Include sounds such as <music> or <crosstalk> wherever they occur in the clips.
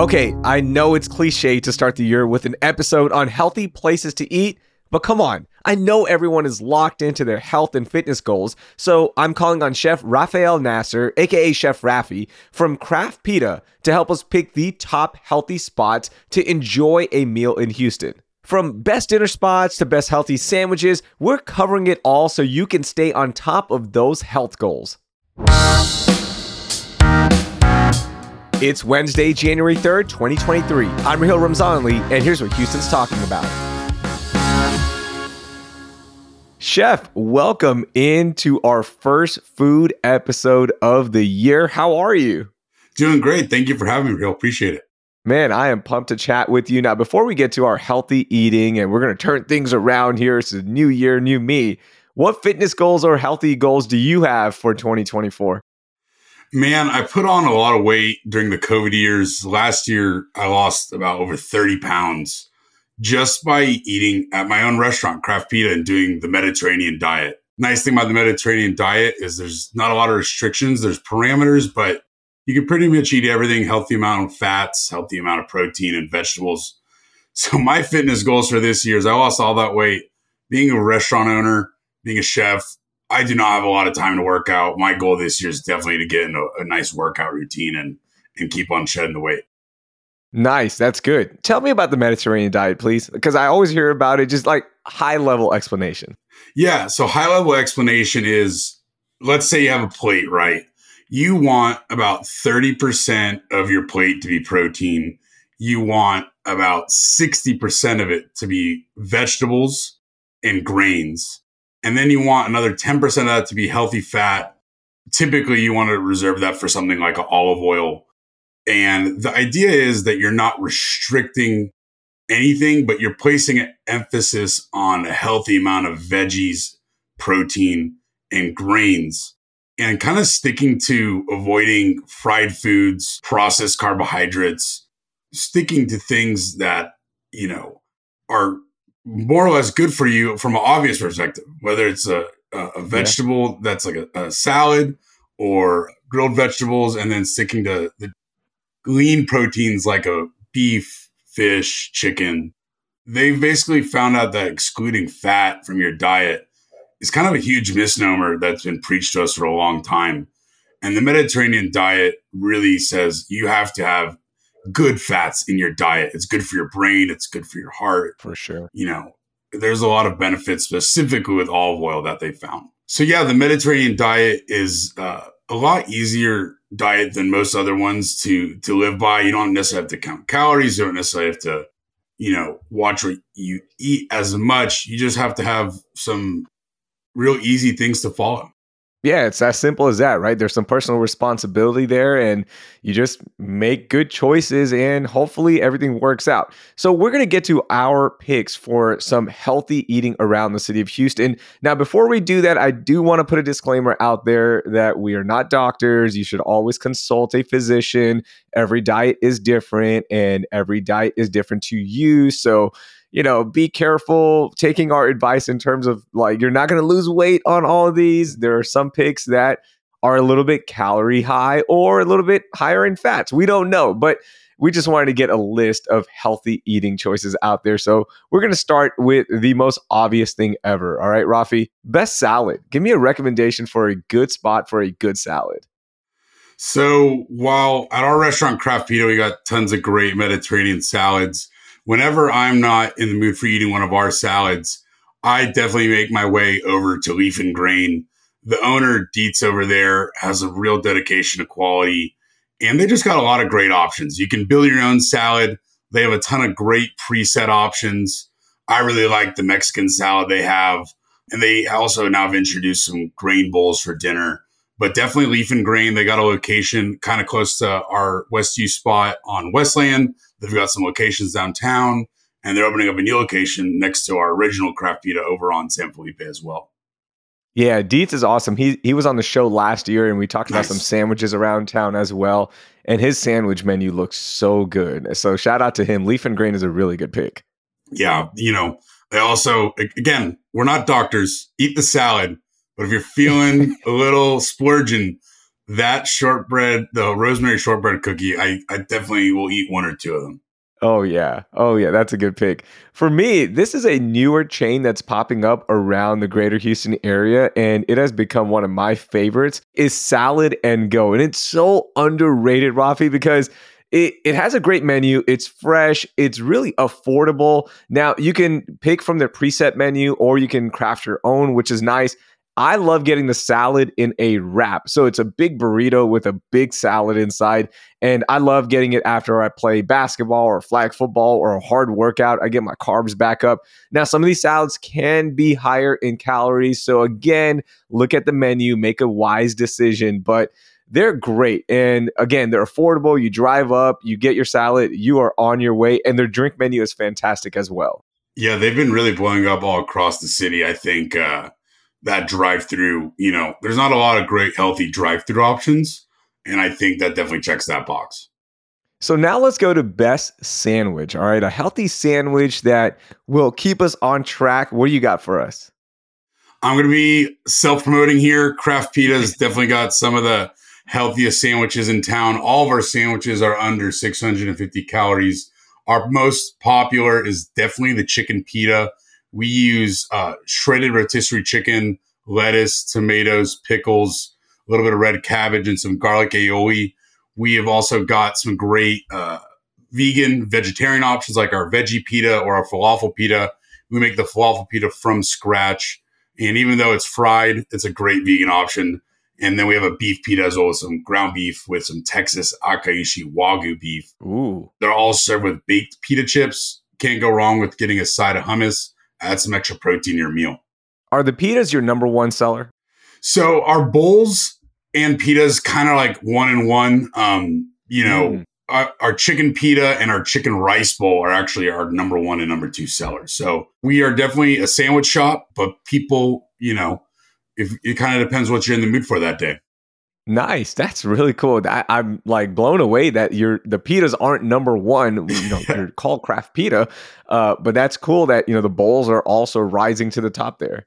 Okay, I know it's cliche to start the year with an episode on healthy places to eat, but come on. I know everyone is locked into their health and fitness goals, so I'm calling on Chef Rafael Nasr, aka Chef Rafi, from Craft Pita to help us pick the top healthy spots to enjoy a meal in Houston. From best dinner spots to best healthy sandwiches, we're covering it all so you can stay on top of those health goals. It's Wednesday, January 3rd, 2023. I'm Raheel Ramzanali, and here's what Houston's talking about. Chef, welcome into our first food episode of the year. How are you? Doing great. Thank you for having me, Real. Appreciate it. Man, I am pumped to chat with you. Now, before we get to our healthy eating and we're going to turn things around here, it's a new year, new me. What fitness goals or healthy goals do you have for 2024? Man, I put on a lot of weight during the COVID years. Last year, I lost about over 30 pounds just by eating at my own restaurant, Craft Pita, and doing the Mediterranean diet. Nice thing about the Mediterranean diet is there's not a lot of restrictions, there's parameters, but you can pretty much eat everything healthy amount of fats, healthy amount of protein and vegetables. <laughs> So, my fitness goals for this year is I lost all that weight. Being a restaurant owner, being a chef, I do not have a lot of time to work out. My goal this year is definitely to get in a, a nice workout routine and and keep on shedding the weight. Nice, that's good. Tell me about the Mediterranean diet, please, because I always hear about it. Just like high level explanation. Yeah, so high level explanation is let's say you have a plate, right? You want about 30% of your plate to be protein. You want about 60% of it to be vegetables and grains. And then you want another 10% of that to be healthy fat. Typically, you want to reserve that for something like olive oil. And the idea is that you're not restricting anything, but you're placing an emphasis on a healthy amount of veggies, protein, and grains, and kind of sticking to avoiding fried foods, processed carbohydrates, sticking to things that, you know, are more or less good for you from an obvious perspective, whether it's a, a vegetable yeah. that's like a, a, salad or grilled vegetables, and then sticking to the lean proteins like a beef, fish, chicken. They've basically found out that excluding fat from your diet is kind of a huge misnomer that's been preached to us for a long time. And the Mediterranean diet really says you have to have good fats in your diet. It's good for your brain. It's good for your heart. For sure. You know, there's a lot of benefits specifically with olive oil that they found. So yeah, the Mediterranean diet is uh, a lot easier diet than most other ones to to live by. You don't necessarily have to count calories. You don't necessarily have to, you know, watch what you eat as much. You just have to have some real easy things to follow. Yeah, it's as simple as that, right? There's some personal responsibility there, and you just make good choices, and hopefully everything works out. So, we're going to get to our picks for some healthy eating around the city of Houston. Now, before we do that, I do want to put a disclaimer out there that we are not doctors. You should always consult a physician. Every diet is different, and every diet is different to you. So, you know, be careful taking our advice in terms of like, you're not going to lose weight on all of these. There are some picks that are a little bit calorie high or a little bit higher in fats. We don't know, but we just wanted to get a list of healthy eating choices out there. So we're going to start with the most obvious thing ever. All right, Rafi, best salad. Give me a recommendation for a good spot for a good salad. So while at our restaurant Craft Pita, we got tons of great Mediterranean salads whenever I'm not in the mood for eating one of our salads, I definitely make my way over to Leaf and Grain. The owner, Dietz, over there has a real dedication to quality, and they just got a lot of great options. You can build your own salad. They have a ton of great preset options. I really like the Mexican salad they have. And they also now have introduced some grain bowls for dinner. but definitely Leaf and Grain. They got a location kind of close to our West U spot on Weslayan. They've got some locations downtown, and they're opening up a new location next to our original craft pita over on San Felipe as well. Yeah, Dietz is awesome. He he was on the show last year, and we talked nice. about some sandwiches around town as well. And his sandwich menu looks so good. So shout out to him. Leaf and Grain is a really good pick. Yeah, you know, they also again, we're not doctors. Eat the salad, but if you're feeling <laughs> a little splurging, that shortbread, the rosemary shortbread cookie, I, I definitely will eat one or two of them. Oh yeah. Oh yeah, that's a good pick. For me, this is a newer chain that's popping up around the greater Houston area and it has become one of my favorites is Salad and Go. And it's so underrated, Rafi, because it, it has a great menu. It's fresh. It's really affordable. Now, you can pick from their preset menu or you can craft your own, which is nice. I love getting the salad in a wrap. So it's a big burrito with a big salad inside. And I love getting it after I play basketball or flag football or a hard workout. I get my carbs back up. Now, some of these salads can be higher in calories. So again, look at the menu, make a wise decision. But they're great. And again, they're affordable. You drive up, you get your salad, you are on your way. And their drink menu is fantastic as well. Yeah, they've been really blowing up all across the city. I think uh, that drive through, you know, there's not a lot of great healthy drive through options. And I think that definitely checks that box. So now let's go to best sandwich. All right, a healthy sandwich that will keep us on track. What do you got for us? I'm going to be self promoting here. Craft Pita's definitely got some of the healthiest sandwiches in town. All of our sandwiches are under 650 calories. Our most popular is definitely the chicken pita. We use uh, shredded rotisserie chicken, lettuce, tomatoes, pickles, a little bit of red cabbage, and some garlic aioli. We have also got some great uh, vegan, vegetarian options like our veggie pita or our falafel pita. We make the falafel pita from scratch. And even though it's fried, it's a great vegan option. And then we have a beef pita as well as some ground beef with some Texas Akaushi Wagyu beef. Ooh. They're all served with baked pita chips. Can't go wrong with getting a side of hummus. Add some extra protein to your meal. Are the pitas your number one seller? So our bowls and pitas kind of like one and one. Um, you know, mm. our, our, chicken pita and our chicken rice bowl are actually our number one and number two sellers. So we are definitely a sandwich shop, but people, you know, if it kind of depends what you're in the mood for that day. Nice. That's really cool. I, am like blown away that your the pitas aren't number one. You know, <laughs> you're called craft pita, uh, but that's cool that you know the bowls are also rising to the top there.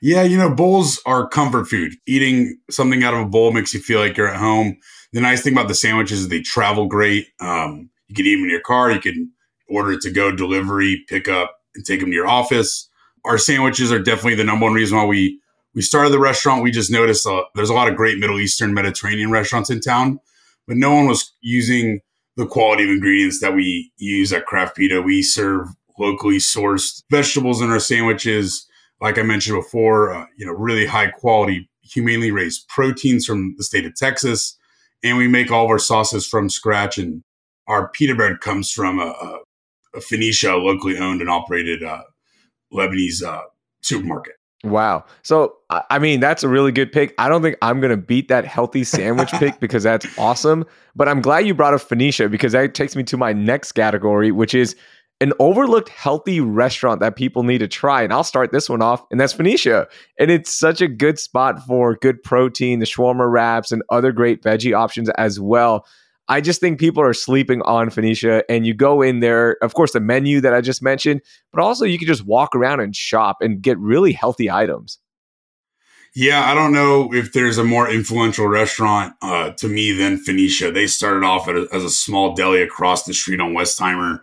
Yeah, you know, bowls are comfort food. Eating something out of a bowl makes you feel like you're at home. The nice thing about the sandwiches is they travel great. Um, you can eat them in your car. You can order it to go delivery, pick up, and take them to your office. Our sandwiches are definitely the number one reason why we we started the restaurant. We just noticed uh, there's a lot of great Middle Eastern Mediterranean restaurants in town, but no one was using the quality of ingredients that we use at Craft Pita. We serve locally sourced vegetables in our sandwiches. Like I mentioned before, uh, you know, really high quality, humanely raised proteins from the state of Texas. And we make all of our sauces from scratch. And our pita bread comes from a, a, Phoenicia, locally owned and operated uh, Lebanese uh, supermarket. Wow. So, I mean, that's a really good pick. I don't think I'm going to beat that healthy sandwich pick <laughs> because that's awesome. But I'm glad you brought up Phoenicia because that takes me to my next category, which is an overlooked healthy restaurant that people need to try. And I'll start this one off, and that's Phoenicia. And it's such a good spot for good protein, the shawarma wraps, and other great veggie options as well. I just think people are sleeping on Phoenicia, and you go in there, of course, the menu that I just mentioned, but also you can just walk around and shop and get really healthy items. Yeah, I don't know if there's a more influential restaurant uh, to me than Phoenicia. They started off a, as a small deli across the street on Westheimer,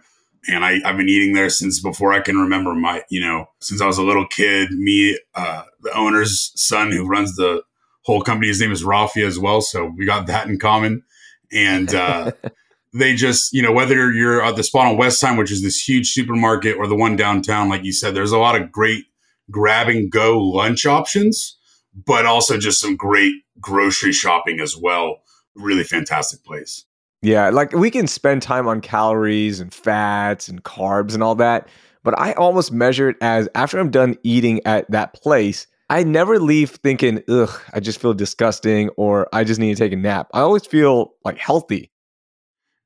and I, have been eating there since before I can remember. My, you know, since I was a little kid. Me, uh, the owner's son, who runs the whole company, his name is Rafi as well, so we got that in common and uh, <laughs> they just you know whether you're at the spot on Westheimer, which is this huge supermarket, or the one downtown, like you said, there's a lot of great grab and go lunch options, but also just some great grocery shopping as well. Really fantastic place. Yeah, like we can spend time on calories and fats and carbs and all that, but I almost measure it as after I'm done eating at that place, I never leave thinking, ugh, I just feel disgusting or I just need to take a nap. I always feel like healthy.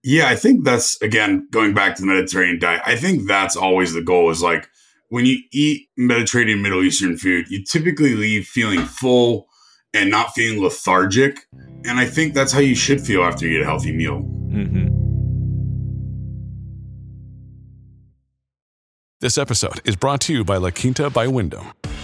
Yeah, I think that's again going back to the Mediterranean diet. I think that's always the goal is like when you eat Mediterranean Middle Eastern food, you typically leave feeling full and not feeling lethargic. And I think that's how you should feel after you eat a healthy meal. Mm-hmm. This episode is brought to you by La Quinta by Wyndham.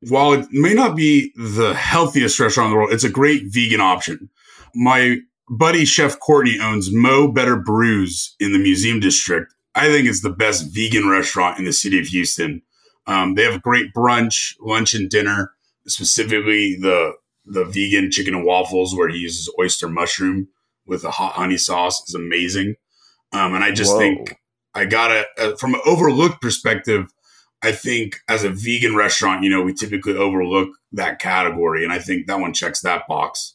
While it may not be the healthiest restaurant in the world, it's a great vegan option. My buddy Chef Courtney owns Mo Better Brews in the Museum District. I think it's the best vegan restaurant in the city of Houston. Um, they have great brunch, lunch, and dinner. Specifically, the the vegan chicken and waffles, where he uses oyster mushroom with a hot honey sauce, is amazing. Um, and I just Whoa. think I got to, from an overlooked perspective, I think as a vegan restaurant, you know, we typically overlook that category. And I think that one checks that box.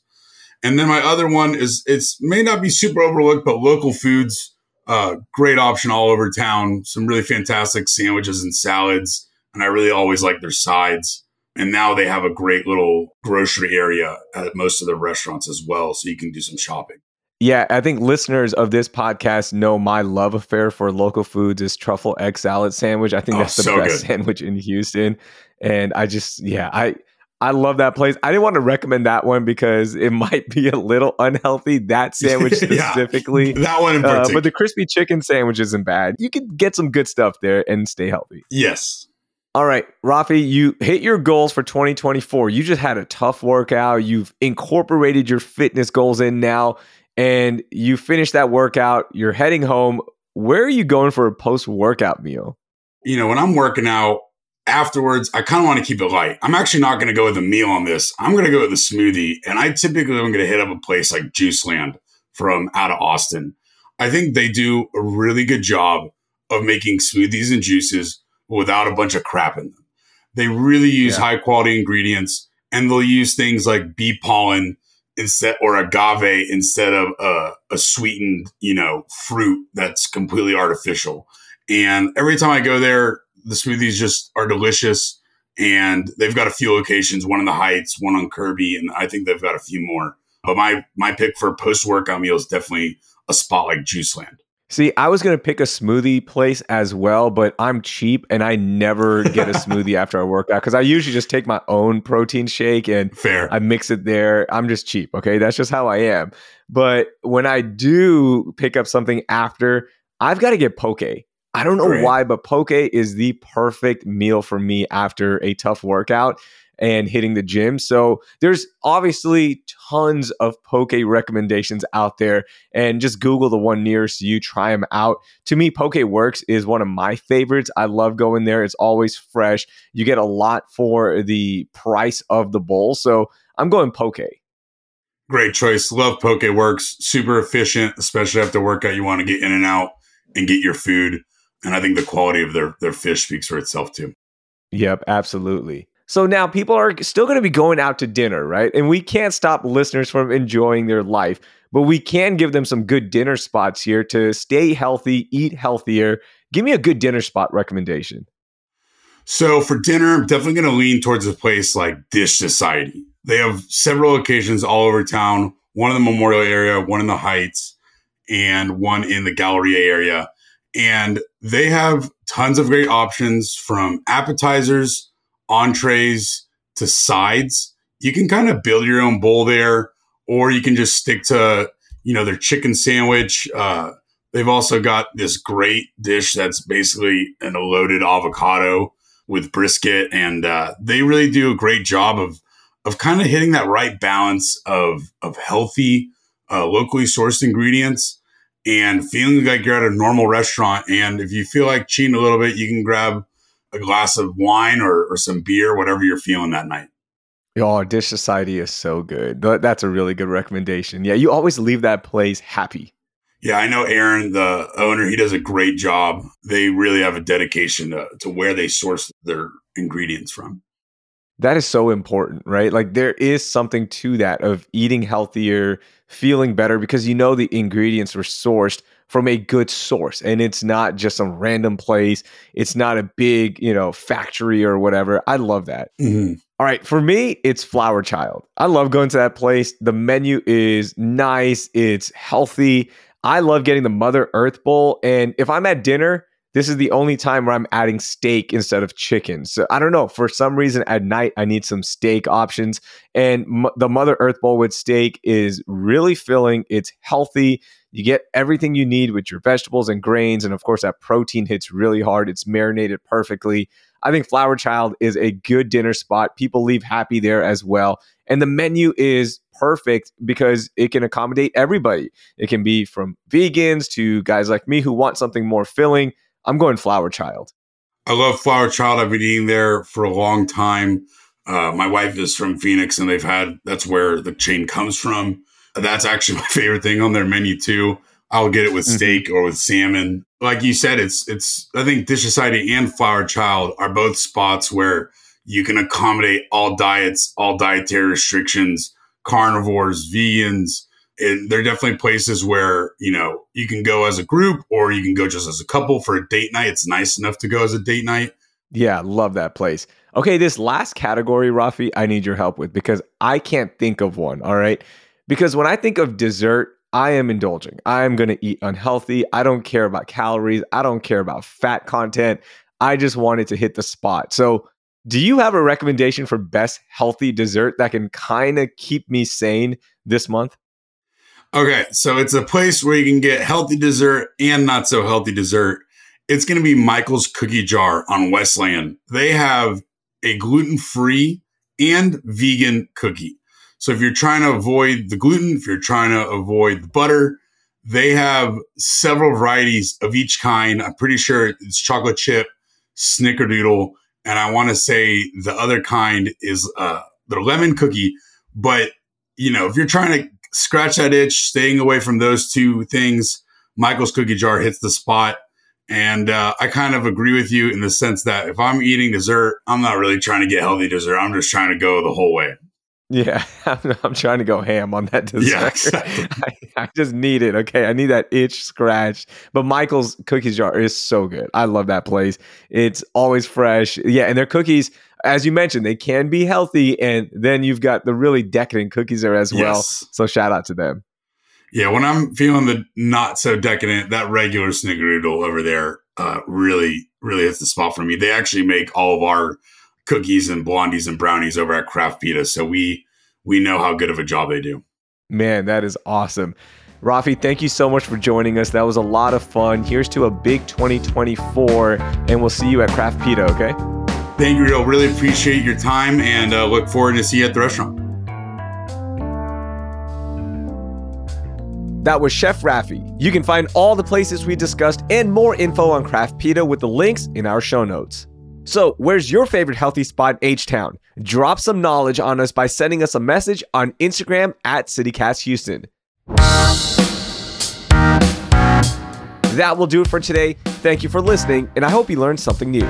And then my other one is it's may not be super overlooked, but local foods, uh, great option all over town. Some really fantastic sandwiches and salads. And I really always like their sides. And now they have a great little grocery area at most of the restaurants as well. So you can do some shopping. Yeah, I think listeners of this podcast know my love affair for local foods is truffle egg salad sandwich. I think Oh, that's the so best good. <laughs> sandwich in Houston. And I just yeah, I I love that place. I didn't want to recommend that one because it <laughs> might be a little unhealthy, that <laughs> sandwich Yeah. specifically. That one in Uh, particular. but the crispy chicken sandwich isn't bad. You can get some good stuff there and stay healthy. yes. All right, Rafi, you hit your goals for 2024. You just had a tough workout. You've incorporated your fitness goals in now, and you finish that workout. You're heading home. Where are you going for a post workout meal? you know, when I'm working out afterwards, I kind of want to keep it light. I'm actually not going to go with a meal on this. I'm going to go with a smoothie. And I typically am going to hit up a place like Juiceland from out of Austin. I think they do a really good job of making smoothies and juices without a bunch of crap in them. They really use Yeah. high quality ingredients and they'll use things like bee pollen instead or agave instead of a, a sweetened, you know, fruit that's completely artificial. And every time I go there, the smoothies just are delicious. And they've got a few locations, one in the Heights, one on Kirby, and I think they've got a few more. But my my pick for post workout is definitely a spot like Juiceland. See, I was going to pick a smoothie place as well, but I'm cheap and I never get a <laughs> smoothie after I work out because I usually just take my own protein shake and Fair. I mix it there. I'm just cheap. Okay. That's just how I am. But when I do pick up something after, I've got to get poke. I don't know Great. why, but poke is the perfect meal for me after a tough workout and hitting the gym. So there's obviously tons of poke recommendations out there and just Google the one nearest you, try them out. To me, Pokeworks is one of my favorites. I love going there. It's always fresh. You get a lot for the price of the bowl. So I'm going Poke. Great choice. Love Pokeworks. Super efficient, especially after workout. You want to get in and out and get your food. And I think the quality of their, their fish speaks for itself too. Yep, absolutely. So now people are still going to be going out to dinner, right? And we can't stop listeners from enjoying their life, but we can give them some good dinner spots here to stay healthy, eat healthier. Give me a good dinner spot recommendation. So for dinner, I'm definitely going to lean towards a place like Dish Society. They have several locations all over town. One in the Memorial area, one in the Heights, and one in the Galleria area. And they have tons of great options from appetizers, entrees to sides. You can kind of build your own bowl there, or you can just stick to you know, their chicken sandwich. Uh, they've also got this great dish that's basically an, loaded avocado with brisket, and uh, they really do a great job of of kind of hitting that right balance of of healthy, uh, locally sourced ingredients and feeling like you're at a normal restaurant. And if you feel like cheating a little bit, you can grab a glass of wine or, or some beer, whatever you're feeling that night. Oh, Dish Society is so good. That's a really good recommendation. Yeah, you always leave that place happy. Yeah, I know Aaron, the owner, he does a great job. They really have a dedication to, to where they source their ingredients from. That is so important, right? Like there is something to that of eating healthier, feeling better because you know the ingredients were sourced from a good source and it's not just some random place. It's not a big, you know, factory or whatever. I love that. Mm-hmm. All right, for me, it's Flower Child. I love going to that place. The menu is nice, it's healthy. I love getting the Mother Earth Bowl. And if I'm at dinner, this is the only time where I'm adding steak instead of chicken. So I don't know. For some reason, at night, I need some steak options. And m- the Mother Earth Bowl with steak is really filling. It's healthy. You get everything you need with your vegetables and grains. And of course, that protein hits really hard. It's marinated perfectly. I think Flower Child is a good dinner spot. People leave happy there as well. And the menu is perfect because it can accommodate everybody. It can be from vegans to guys like me who want something more filling. I'm going Flower Child. I love Flower Child. I've been eating there for a long time. Uh, my wife is from Phoenix, and they've had that's where the chain comes from. That's actually <laughs> my favorite thing on their menu too. I'll get it with mm-hmm. steak or with salmon. Like you said, it's it's. I think Dish Society and Flower Child are both spots where you can accommodate all diets, all dietary restrictions, carnivores, vegans, and they're definitely places where you know you can go as a group or you can go just as a couple for a date night it's nice enough to go as a date night yeah love that place okay this last category rafi i need your help with because i can't think of one all right because when i think of dessert i am indulging i am going to eat unhealthy i don't care about calories i don't care about fat content i just wanted to hit the spot so do you have a recommendation for best healthy dessert that can kind of keep me sane this month Okay, so it's a place where you can get healthy dessert and not so healthy dessert. It's going to be Michael's Cookie Jar on Weslayan. They have a gluten free and vegan cookie. So if you're trying to avoid the gluten, if you're trying to avoid the butter, they have several varieties of each kind. I'm pretty sure it's chocolate chip, snickerdoodle, and I want to say the other kind is uh, the lemon cookie. But you know, if you're trying to scratch that itch, staying away from those two things, Michael's cookie jar hits the spot. And uh, I kind of agree with you in the sense that if I'm eating dessert, I'm not really trying to get healthy dessert. I'm just trying to go the whole way. Yeah, <laughs> I'm, I'm trying to go ham on that dessert. Yeah, exactly. <laughs> I, I, just need it. Okay, I need that itch scratched. But Michael's cookies jar is so good. I love that place. It's always fresh. Yeah, and their cookies as you mentioned, they can be healthy, and then you've got the really decadent cookies there as well. So shout out to them. Yeah, when I'm feeling the not so decadent, that regular snickerdoodle over there uh, really, really hits the spot for me. They actually make all of our cookies and blondies and brownies over at Craft Pita, so we we know how good of a job they do. Man, that is awesome. Rafi, thank you so much for joining us. That was a lot of fun. Here's to a big 2024, and we'll see you at Craft Pita, okay? Thank you, Real. Really appreciate your time and uh, look forward to see you at the restaurant. That was Chef Rafi. You can find all the places we discussed and more info on Craft Pita with the links in our show notes. So, where's your favorite healthy spot in H Town? Drop some knowledge on us by sending us a message on Instagram at CityCastHouston. That will do it for today. Thank you for listening, and I hope you learned something new.